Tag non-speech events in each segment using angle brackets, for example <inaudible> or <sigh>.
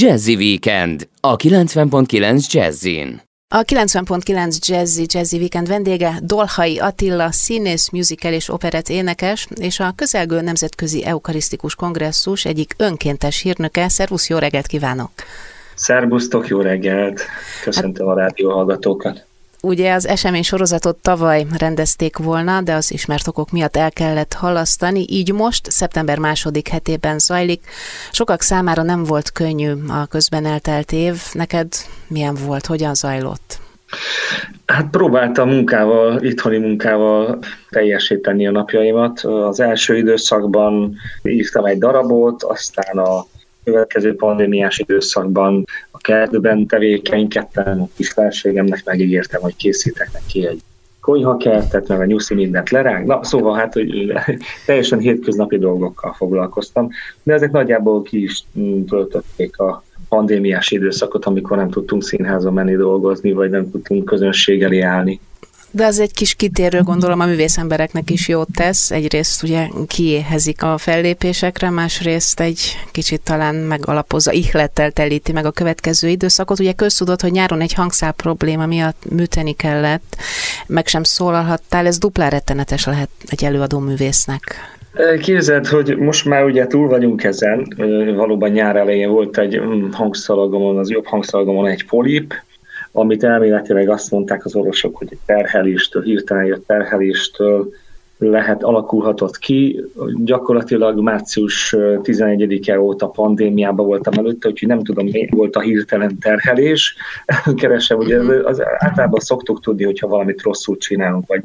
Jazzy Weekend a 90.9 Jazzin. A 90.9 Jazzy Jazzy Weekend vendége Dolhai Attila, színész, musical és operett énekes, és a közelgő nemzetközi eukarisztikus kongresszus egyik önkéntes hírnöke. Szervusz, jó reggelt kívánok! Szerbusztok, jó reggelt! Köszöntöm hát, a rádió hallgatókat! Ugye az esemény sorozatot tavaly rendezték volna, de az ismert okok miatt el kellett halasztani, így most szeptember második hetében zajlik. Sokak számára nem volt könnyű a közben eltelt év. Neked milyen volt, hogyan zajlott? Hát próbáltam munkával, itthoni munkával teljesíteni a napjaimat. Az első időszakban írtam egy darabot, aztán a következő pandémiás időszakban a kertben tevékenykedtem, a kis felségemnek megígértem, hogy készítek neki egy konyhakertet, meg a nyuszi mindent lerág. Na, szóval hát, hogy teljesen hétköznapi dolgokkal foglalkoztam, de ezek nagyjából ki is mm, töltötték a pandémiás időszakot, amikor nem tudtunk színházon menni dolgozni, vagy nem tudtunk közönség elé állni. De az egy kis kitérő, gondolom a művészembereknek is jót tesz. Egyrészt ugye kiéhezik a fellépésekre, másrészt egy kicsit talán megalapozza, ihlettel telíti meg a következő időszakot. Ugye köztudott, hogy nyáron egy hangszál probléma miatt műteni kellett, meg sem szólalhattál, ez duplá rettenetes lehet egy előadó művésznek. Képzeld, hogy most már ugye túl vagyunk ezen, valóban nyár elején volt egy mm, hangszalagomon, az jobb hangszalagomon egy polip, amit elméletileg azt mondták az orvosok, hogy terheléstől, hirtelen jött terheléstől lehet, alakulhatott ki. Gyakorlatilag március 11-e óta pandémiában voltam előtte, úgyhogy nem tudom, mi volt a hirtelen terhelés. <laughs> Keresem, ugye az, általában szoktuk tudni, hogyha valamit rosszul csinálunk, vagy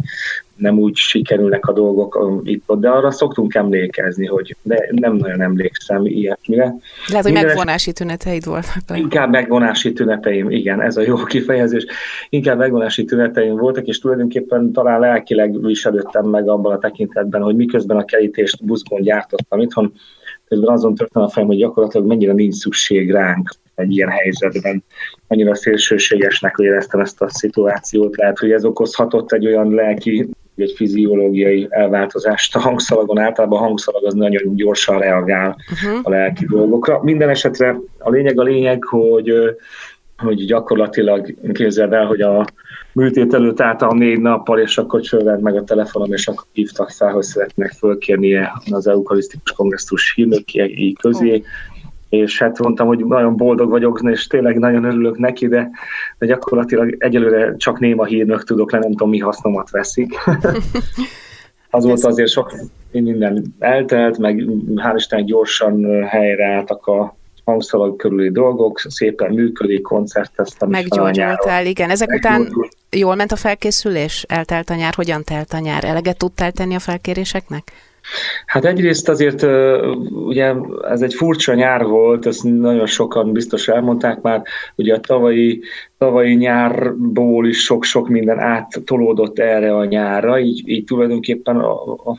nem úgy sikerülnek a dolgok itt de arra szoktunk emlékezni, hogy de nem nagyon emlékszem ilyesmire. Lehet, hogy megvonási tüneteid voltak. Inkább megvonási tüneteim, igen, ez a jó <laughs> kifejezés. Inkább megvonási tüneteim voltak, és tulajdonképpen talán lelkileg viselődtem meg abban a tekintetben, hogy miközben a kerítést buszkon gyártottam itthon, közben azon történt a fejem, hogy gyakorlatilag mennyire nincs szükség ránk egy ilyen helyzetben. Annyira szélsőségesnek éreztem ezt a szituációt. Lehet, hogy ez okozhatott egy olyan lelki egy fiziológiai elváltozást a hangszalagon. Általában a hangszalag az nagyon gyorsan reagál uh-huh. a lelki dolgokra. Minden esetre a lényeg a lényeg, hogy hogy gyakorlatilag képzeld el, hogy a műtét előtt álltam négy nappal, és akkor csörrend meg a telefonom, és akkor hívtak fel, hogy szeretnék fölkérnie az eukarisztikus kongresszus hírnöki közé, és hát mondtam, hogy nagyon boldog vagyok, és tényleg nagyon örülök neki, de, de gyakorlatilag egyelőre csak néma hírnök tudok le, nem tudom, mi hasznomat veszik. <laughs> Azóta azért sok minden eltelt, meg hál' Isten gyorsan helyreálltak a hangszalag körüli dolgok, szépen működik, koncerteztem. Meggyógyultál, igen. Ezek után jól ment a felkészülés? Eltelt a nyár? Hogyan telt a nyár? Eleget tudtál tenni a felkéréseknek? Hát egyrészt azért ugye ez egy furcsa nyár volt, ezt nagyon sokan biztos elmondták már, ugye a tavalyi, tavalyi nyárból is sok-sok minden áttolódott erre a nyárra, így, így tulajdonképpen a, a,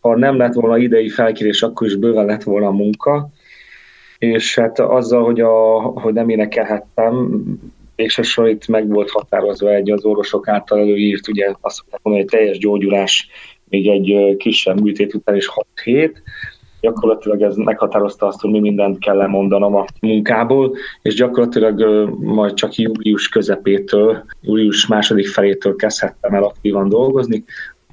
ha nem lett volna idei felkérés, akkor is bőven lett volna a munka, és hát azzal, hogy, a, hogy nem énekelhettem, végsősorban itt meg volt határozva egy az orvosok által előírt, ugye azt mondani, hogy teljes gyógyulás még egy kisebb műtét után is 6 hét, gyakorlatilag ez meghatározta azt, hogy mi mindent kell lemondanom a munkából, és gyakorlatilag majd csak július közepétől, július második felétől kezdhettem el aktívan dolgozni,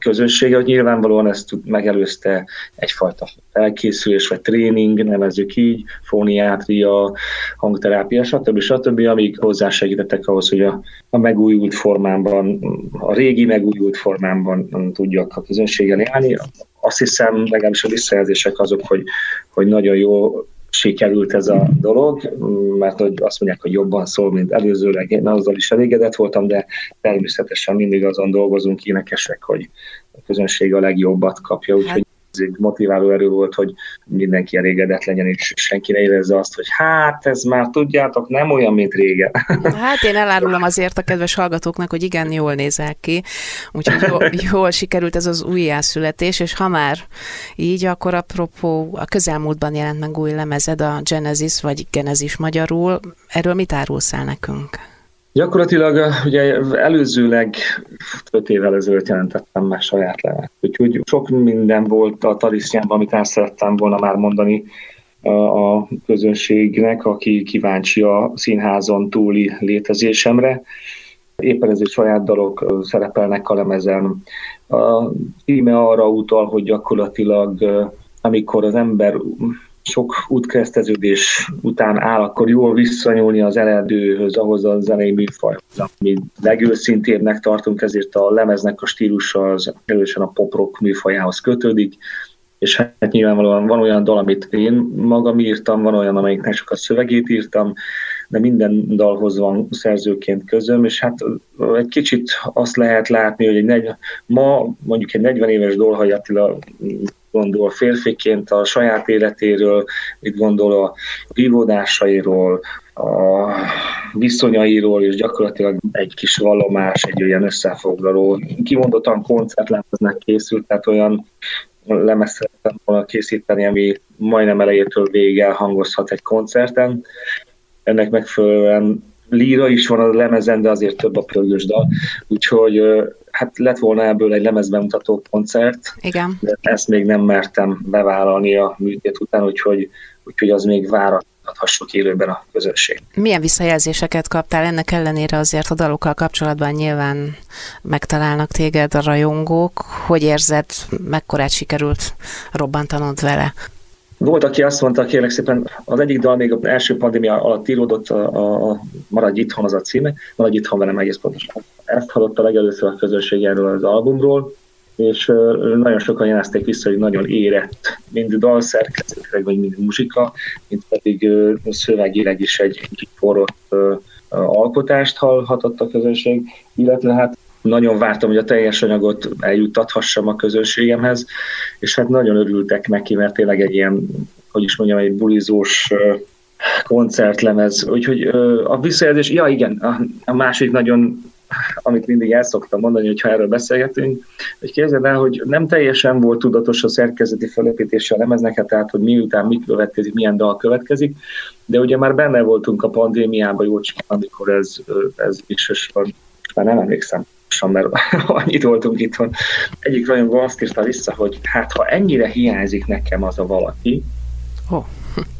közönsége, hogy nyilvánvalóan ezt megelőzte egyfajta felkészülés, vagy tréning, nevezzük így, fóniátria, hangterápia, stb. stb., amíg hozzásegítettek ahhoz, hogy a, a megújult formámban, a régi megújult formámban tudjak a közönséggel állni. Azt hiszem, legalábbis a visszajelzések azok, hogy, hogy nagyon jó sikerült ez a dolog, mert hogy azt mondják, hogy jobban szól, mint előzőleg. Én azzal is elégedett voltam, de természetesen mindig azon dolgozunk énekesek, hogy a közönség a legjobbat kapja, úgyhogy ez egy motiváló erő volt, hogy mindenki elégedett legyen, és senki ne érezze azt, hogy hát ez már tudjátok, nem olyan, mint régen. <laughs> Hát én elárulom azért a kedves hallgatóknak, hogy igen, jól nézel ki, úgyhogy jól, jól sikerült ez az újjászületés, és ha már így, akkor apropó, a közelmúltban jelent meg új lemezed, a Genesis, vagy Genesis magyarul, erről mit árulsz el nekünk? Gyakorlatilag ugye előzőleg 5 évvel ezelőtt jelentettem meg saját levet. Úgyhogy sok minden volt a tarisznyában, amit el szerettem volna már mondani a közönségnek, aki kíváncsi a színházon túli létezésemre. Éppen ezért saját dalok szerepelnek a lemezen. A címe arra utal, hogy gyakorlatilag amikor az ember sok útkereszteződés után áll, akkor jól visszanyúlni az eredőhöz, ahhoz a zenei műfajhoz, ami legőszintébbnek tartunk, ezért a lemeznek a stílusa az erősen a pop-rock műfajához kötődik, és hát nyilvánvalóan van olyan dal, amit én magam írtam, van olyan, amelyiknek csak a szövegét írtam, de minden dalhoz van szerzőként közöm, és hát egy kicsit azt lehet látni, hogy egy negy, ma mondjuk egy 40 éves Dolhaj Attila gondol férfiként a saját életéről, mit gondol a vívódásairól, a viszonyairól, és gyakorlatilag egy kis vallomás, egy olyan összefoglaló. Kimondottan koncertlemeznek készült, tehát olyan lemez szerettem volna készíteni, ami majdnem elejétől végig elhangozhat egy koncerten. Ennek megfelelően líra is van a lemezen, de azért több a pörgős dal. Úgyhogy hát lett volna ebből egy lemezbemutató koncert, Igen. de ezt még nem mertem bevállalni a műtét után, úgyhogy, úgyhogy az még várathassuk élőben a közösség. Milyen visszajelzéseket kaptál ennek ellenére azért a dalokkal kapcsolatban nyilván megtalálnak téged a rajongók. Hogy érzed, mekkorát sikerült robbantanod vele? Volt, aki azt mondta, kérlek szépen, az egyik dal még az első pandémia alatt íródott, a, a Maradj itthon az a címe, Maradj itthon velem egész pontosan. Ezt hallotta legelőször a közösség erről az albumról, és nagyon sokan jelezték vissza, hogy nagyon érett, mind dalszerkezetek, vagy mind muzsika, mint pedig szövegileg is egy forrott alkotást hallhatott a közönség, illetve hát nagyon vártam, hogy a teljes anyagot eljuttathassam a közönségemhez, és hát nagyon örültek neki, mert tényleg egy ilyen, hogy is mondjam, egy bulizós koncertlemez. Úgyhogy a visszajelzés, ja igen, a, másik nagyon amit mindig el szoktam mondani, hogyha erről beszélgetünk, hogy képzeld el, hogy nem teljesen volt tudatos a szerkezeti felépítése a lemeznek, hát tehát, hogy miután mit következik, milyen dal következik, de ugye már benne voltunk a pandémiában jócskán, amikor ez, ez is van, már nem emlékszem, mert <laughs> annyit voltunk itthon. Egyik rajongó azt írta vissza, hogy hát ha ennyire hiányzik nekem az a valaki, oh.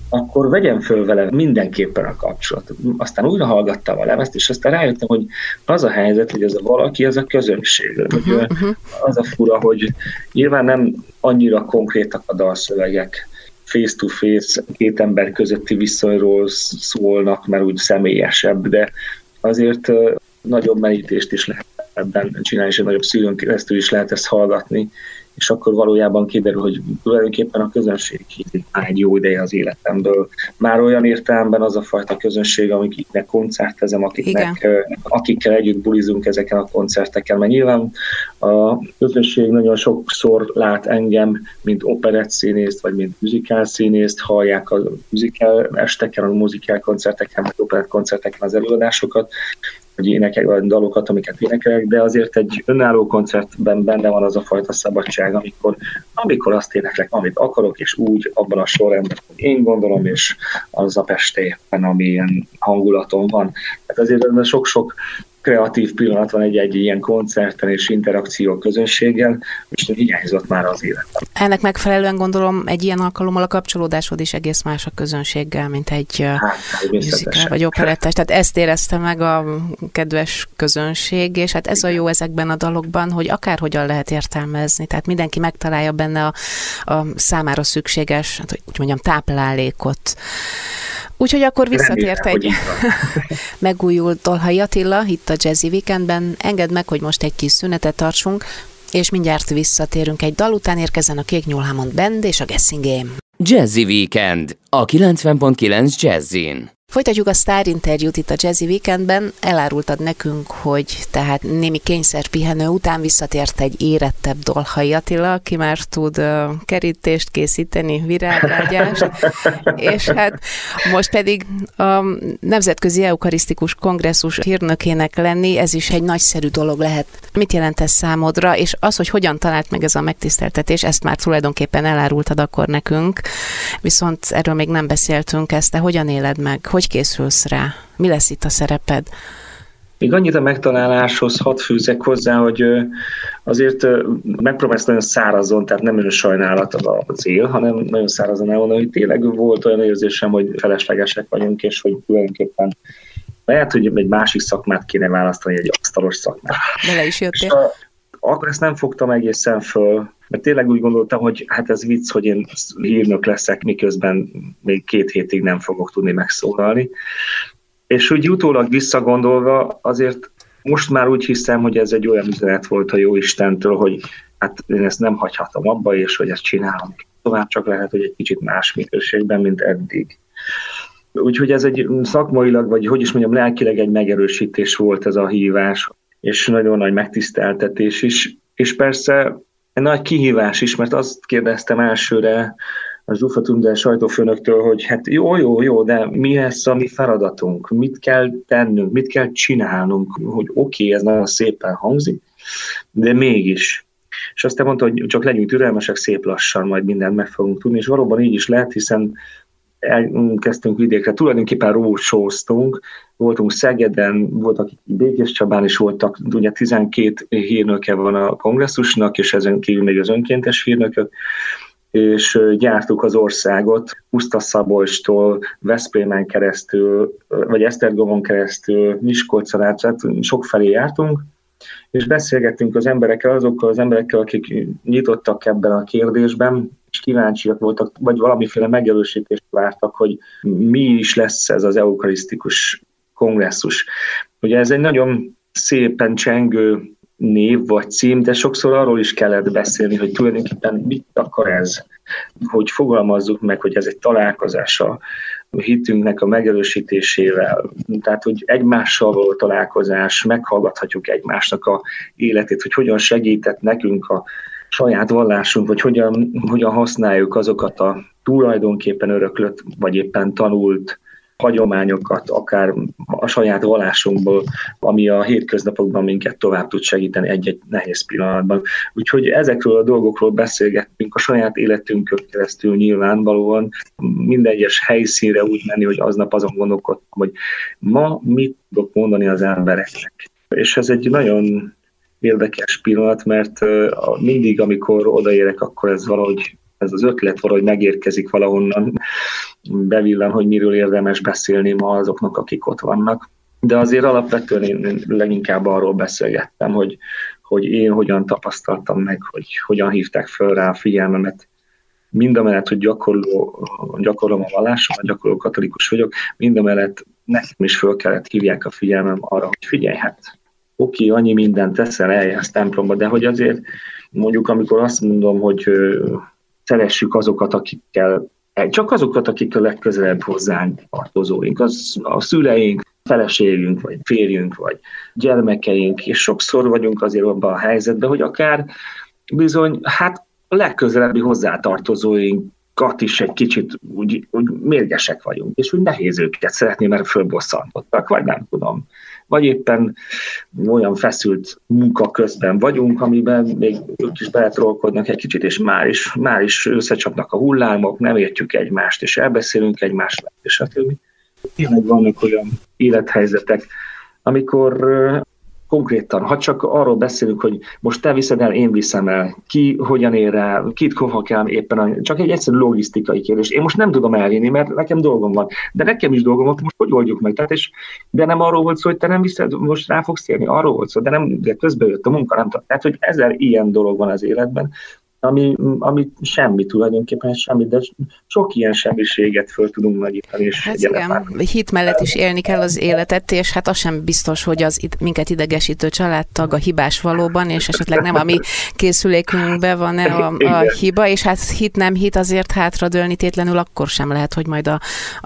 akkor vegyem föl vele mindenképpen a kapcsolatot. Aztán újra hallgattam a lemezt, és aztán rájöttem, hogy az a helyzet, hogy ez a valaki, az a közönség. Uh-huh, uh-huh. Az a fura, hogy nyilván nem annyira konkrétak a dalszövegek, face-to-face, két ember közötti viszonyról szólnak, mert úgy személyesebb, de azért nagyobb merítést is lehet ebben csinálni, és egy nagyobb szűrőn keresztül is lehet ezt hallgatni, és akkor valójában kiderül, hogy tulajdonképpen a közönség hiányzik már egy jó ideje az életemből. Már olyan értelemben az a fajta közönség, amiknek koncertezem, akiknek, Igen. akikkel együtt bulizunk ezeken a koncerteken, mert nyilván a közönség nagyon sokszor lát engem, mint operett színészt, vagy mint muzikál színészt, hallják a muzikál esteken, a muzikál koncerteken, vagy operett koncerteken az előadásokat, hogy énekelek, vagy dalokat, amiket énekelek, de azért egy önálló koncertben benne van az a fajta szabadság, amikor, amikor azt éneklek, amit akarok, és úgy abban a sorrendben, hogy én gondolom, és az a pestében, amilyen hangulatom van. Tehát azért sok-sok kreatív pillanat van egy-egy ilyen koncerten és interakció közönséggel, és hiányzott már az életem. Ennek megfelelően gondolom egy ilyen alkalommal a kapcsolódásod is egész más a közönséggel, mint egy hát, vagy operettes. Tehát ezt érezte meg a kedves közönség, és hát ez a jó ezekben a dalokban, hogy akárhogyan lehet értelmezni, tehát mindenki megtalálja benne a, a számára szükséges, hát, úgy mondjam, táplálékot. Úgyhogy akkor visszatért egy <laughs> megújult Dolhai Attila itt a Jazzy Weekendben. Engedd meg, hogy most egy kis szünetet tartsunk, és mindjárt visszatérünk egy dal után érkezzen a Kék Nyúlhámond Band és a Guessing Game. Jazzy Weekend, a 90.9 Jazzin. Folytatjuk a Star interjút itt a Jazzy Weekendben. Elárultad nekünk, hogy tehát némi kényszerpihenő után visszatért egy érettebb Dolhai Attila, aki már tud uh, kerítést készíteni, virágágyást, <laughs> és hát most pedig a Nemzetközi Eukarisztikus Kongresszus hírnökének lenni, ez is egy nagyszerű dolog lehet. Mit jelent ez számodra, és az, hogy hogyan talált meg ez a megtiszteltetés, ezt már tulajdonképpen elárultad akkor nekünk, viszont erről még nem beszéltünk ezt, de hogyan éled meg? Hogy készülsz rá? Mi lesz itt a szereped? Még annyit a megtaláláshoz hadd fűzek hozzá, hogy azért megpróbálsz nagyon szárazon, tehát nem nagyon sajnálat az él, hanem nagyon szárazon elmondani, hogy tényleg volt olyan érzésem, hogy feleslegesek vagyunk, és hogy tulajdonképpen lehet, hogy egy másik szakmát kéne választani, egy asztalos szakmát. Bele is jöttél. A, akkor ezt nem fogtam egészen föl, mert tényleg úgy gondoltam, hogy hát ez vicc, hogy én hírnök leszek, miközben még két hétig nem fogok tudni megszólalni. És úgy utólag visszagondolva azért most már úgy hiszem, hogy ez egy olyan üzenet volt a jó Istentől, hogy hát én ezt nem hagyhatom abba, és hogy ezt csinálom. Tovább csak lehet, hogy egy kicsit más minőségben, mint eddig. Úgyhogy ez egy szakmailag, vagy hogy is mondjam, lelkileg egy megerősítés volt ez a hívás, és nagyon nagy megtiszteltetés is. És persze nagy kihívás is, mert azt kérdeztem elsőre a Zsufa Tunde sajtófőnöktől, hogy hát jó, jó, jó, de mi lesz a mi feladatunk? Mit kell tennünk? Mit kell csinálnunk? Hogy oké, okay, ez nagyon szépen hangzik, de mégis. És aztán mondta, hogy csak legyünk türelmesek, szép lassan majd mindent meg fogunk tudni, és valóban így is lehet, hiszen elkezdtünk vidékre, tulajdonképpen rócsóztunk, voltunk Szegeden, voltak Békés Csabán is voltak, ugye 12 hírnöke van a kongresszusnak, és ezen kívül még az önkéntes hírnökök, és gyártuk az országot Puszta Szabolcstól, Veszprémen keresztül, vagy Esztergomon keresztül, Miskolcon át, tehát felé jártunk, és beszélgettünk az emberekkel, azokkal az emberekkel, akik nyitottak ebben a kérdésben, és kíváncsiak voltak, vagy valamiféle megerősítést vártak, hogy mi is lesz ez az eukarisztikus kongresszus. Ugye ez egy nagyon szépen csengő név vagy cím, de sokszor arról is kellett beszélni, hogy tulajdonképpen mit akar ez, hogy fogalmazzuk meg, hogy ez egy találkozás a hitünknek a megerősítésével, tehát hogy egymással való találkozás, meghallgathatjuk egymásnak a életét, hogy hogyan segített nekünk a saját vallásunk, vagy hogyan, hogyan használjuk azokat a tulajdonképpen öröklött, vagy éppen tanult hagyományokat, akár a saját vallásunkból, ami a hétköznapokban minket tovább tud segíteni egy-egy nehéz pillanatban. Úgyhogy ezekről a dolgokról beszélgettünk a saját életünkön keresztül nyilvánvalóan, minden egyes helyszínre úgy menni, hogy aznap azon gondolkodtam, hogy ma mit tudok mondani az embereknek. És ez egy nagyon érdekes pillanat, mert mindig, amikor odaérek, akkor ez valahogy ez az ötlet valahogy megérkezik valahonnan, bevillan, hogy miről érdemes beszélni ma azoknak, akik ott vannak. De azért alapvetően én leginkább arról beszélgettem, hogy, hogy én hogyan tapasztaltam meg, hogy hogyan hívták fel rá a figyelmemet mind a mellett, hogy gyakorló, gyakorlom a vallásom, a gyakorló katolikus vagyok, mind a mellett nekem is föl kellett hívják a figyelmem arra, hogy figyelj, hát oké, annyi mindent teszel, eljársz templomba, de hogy azért mondjuk, amikor azt mondom, hogy szeressük azokat, akikkel, csak azokat, akik a legközelebb hozzánk tartozóink, az a szüleink, feleségünk, vagy férjünk, vagy gyermekeink, és sokszor vagyunk azért abban a helyzetben, hogy akár bizony, hát a legközelebbi hozzátartozóink kat is egy kicsit úgy, úgy mérgesek vagyunk, és úgy nehéz őket szeretni, mert fölbosszantottak, vagy nem tudom vagy éppen olyan feszült munka közben vagyunk, amiben még ők is beletrolkodnak egy kicsit, és már is, már is összecsapnak a hullámok, nem értjük egymást, és elbeszélünk egymást, és többi. Tényleg vannak olyan élethelyzetek, amikor konkrétan, ha csak arról beszélünk, hogy most te viszed el, én viszem el, ki hogyan ér rá, kit hova kell éppen, csak egy egyszerű logisztikai kérdés. Én most nem tudom elvinni, mert nekem dolgom van, de nekem is dolgom van, most hogy oldjuk meg? Tehát és, de nem arról volt szó, hogy te nem viszed, most rá fogsz érni, arról volt szó, de nem, de közben jött a munka, nem tudom. Tehát, hogy ezer ilyen dolog van az életben, ami, ami semmi tulajdonképpen, semmi, de sok ilyen semmiséget föl tudunk nagyítani. És hát igen, hit mellett is élni kell az életet, és hát az sem biztos, hogy az minket idegesítő családtag a hibás valóban, és esetleg nem a mi készülékünkben van -e a, <laughs> a hiba, és hát hit nem hit azért hátradőlni tétlenül akkor sem lehet, hogy majd a,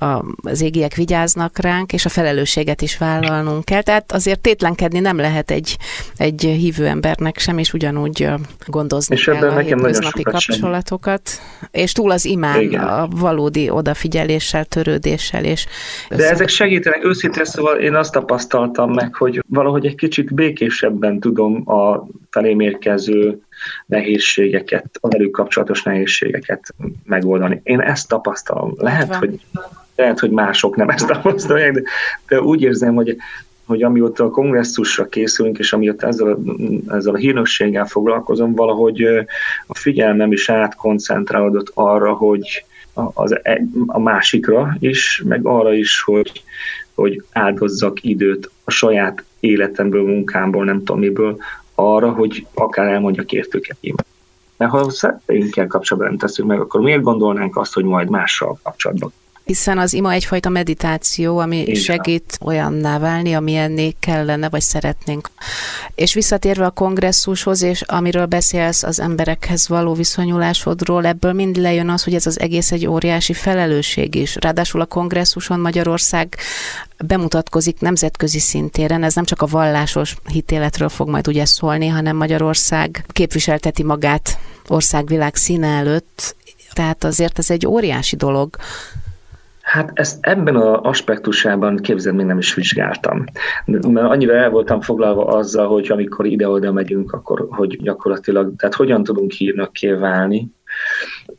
a, az égiek vigyáznak ránk, és a felelősséget is vállalnunk kell. Tehát azért tétlenkedni nem lehet egy, egy hívő embernek sem, és ugyanúgy gondozni és kell a nekem hétköznapi kapcsolatokat, sem. és túl az imán, Igen. a valódi odafigyeléssel, törődéssel. És De ezek segítenek, őszintén szóval én azt tapasztaltam meg, hogy valahogy egy kicsit békésebben tudom a felém érkező nehézségeket, a velük kapcsolatos nehézségeket megoldani. Én ezt tapasztalom. Lehet, hogy lehet, hogy mások nem ezt tapasztalják, de, de úgy érzem, hogy hogy amióta a kongresszusra készülünk, és amióta ezzel a, ezzel a hírnökséggel foglalkozom, valahogy a figyelmem is átkoncentrálódott arra, hogy az, e, a másikra is, meg arra is, hogy, hogy áldozzak időt a saját életemből, munkámból, nem tudom miből, arra, hogy akár elmondjak értőket. Mert ha szeretteinkkel kapcsolatban nem teszünk meg, akkor miért gondolnánk azt, hogy majd mással kapcsolatban hiszen az ima egyfajta meditáció, ami Így segít olyanná válni, amilyenné kellene, vagy szeretnénk. És visszatérve a kongresszushoz, és amiről beszélsz az emberekhez való viszonyulásodról, ebből mind lejön az, hogy ez az egész egy óriási felelősség is. Ráadásul a kongresszuson Magyarország bemutatkozik nemzetközi szintéren, ez nem csak a vallásos hitéletről fog majd ugye szólni, hanem Magyarország képviselteti magát országvilág színe előtt, tehát azért ez egy óriási dolog. Hát ezt ebben az aspektusában képzeld, még nem is vizsgáltam. Mert annyira el voltam foglalva azzal, hogy amikor ide-oda megyünk, akkor hogy gyakorlatilag, tehát hogyan tudunk hírnökké válni.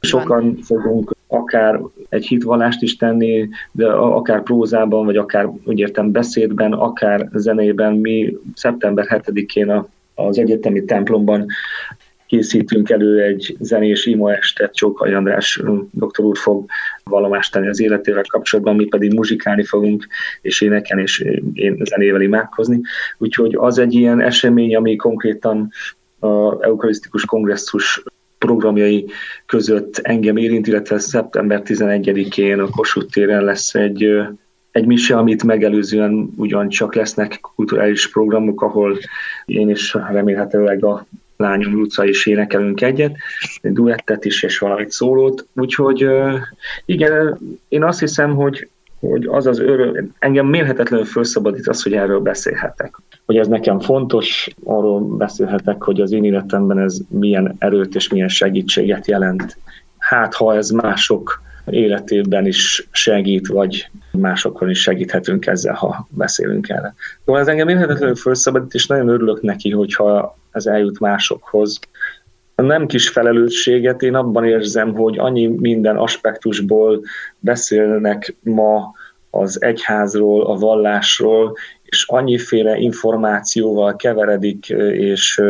Sokan fogunk akár egy hitvallást is tenni, de akár prózában, vagy akár úgy értem beszédben, akár zenében. Mi szeptember 7-én az egyetemi templomban készítünk elő egy zenés ima estet, Csókai András doktor úr fog vallomást tenni az életével kapcsolatban, mi pedig muzsikálni fogunk, és énekelni, és én zenével imádkozni. Úgyhogy az egy ilyen esemény, ami konkrétan a eukarisztikus kongresszus programjai között engem érint, illetve szeptember 11-én a Kossuth téren lesz egy egy mise, amit megelőzően ugyancsak lesznek kulturális programok, ahol én is remélhetőleg a lányom Luca is énekelünk egyet, egy duettet is, és valamit szólót. Úgyhogy igen, én azt hiszem, hogy hogy az az öröm, engem mérhetetlenül felszabadít az, hogy erről beszélhetek. Hogy ez nekem fontos, arról beszélhetek, hogy az én életemben ez milyen erőt és milyen segítséget jelent. Hát, ha ez mások életében is segít, vagy másokon is segíthetünk ezzel, ha beszélünk erre. Szóval ez engem érhetetlenül felszabadít, és nagyon örülök neki, hogyha ez eljut másokhoz. A nem kis felelősséget én abban érzem, hogy annyi minden aspektusból beszélnek ma az egyházról, a vallásról, és annyiféle információval keveredik, és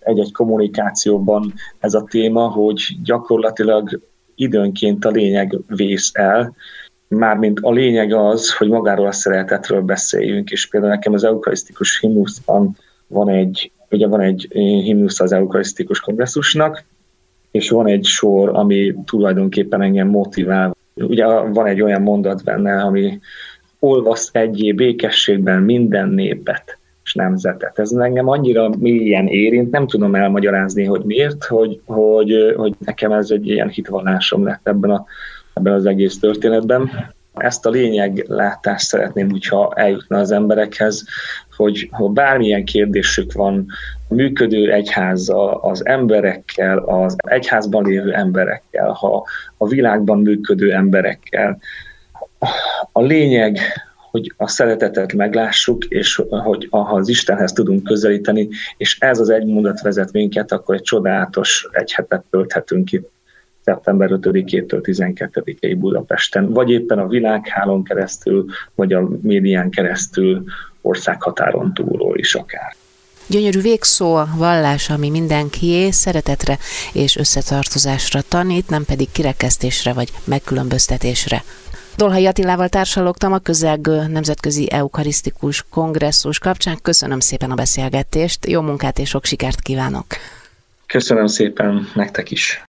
egy-egy kommunikációban ez a téma, hogy gyakorlatilag időnként a lényeg vész el, mármint a lényeg az, hogy magáról a szeretetről beszéljünk, és például nekem az eukarisztikus himnuszban van egy, ugye van egy himnusz az eukarisztikus kongresszusnak, és van egy sor, ami tulajdonképpen engem motivál. Ugye van egy olyan mondat benne, ami olvasz egyé békességben minden népet és nemzetet. Ez engem annyira mélyen érint, nem tudom elmagyarázni, hogy miért, hogy, hogy, hogy nekem ez egy ilyen hitvallásom lett ebben, a, ebben az egész történetben. Ezt a lényeglátást szeretném, hogyha eljutna az emberekhez, hogy ha bármilyen kérdésük van a működő egyházzal, az emberekkel, az egyházban lévő emberekkel, ha a világban működő emberekkel, a lényeg, hogy a szeretetet meglássuk, és hogy ha az Istenhez tudunk közelíteni, és ez az egy mondat vezet minket, akkor egy csodálatos egy hetet tölthetünk itt szeptember 5-től 12-ig Budapesten, vagy éppen a világhálón keresztül, vagy a médián keresztül, országhatáron túlról is akár. Gyönyörű végszó a vallás, ami mindenkié szeretetre és összetartozásra tanít, nem pedig kirekesztésre vagy megkülönböztetésre. Dolhai Attilával társalogtam a közelgő Nemzetközi Eukarisztikus Kongresszus kapcsán. Köszönöm szépen a beszélgetést, jó munkát és sok sikert kívánok! Köszönöm szépen nektek is!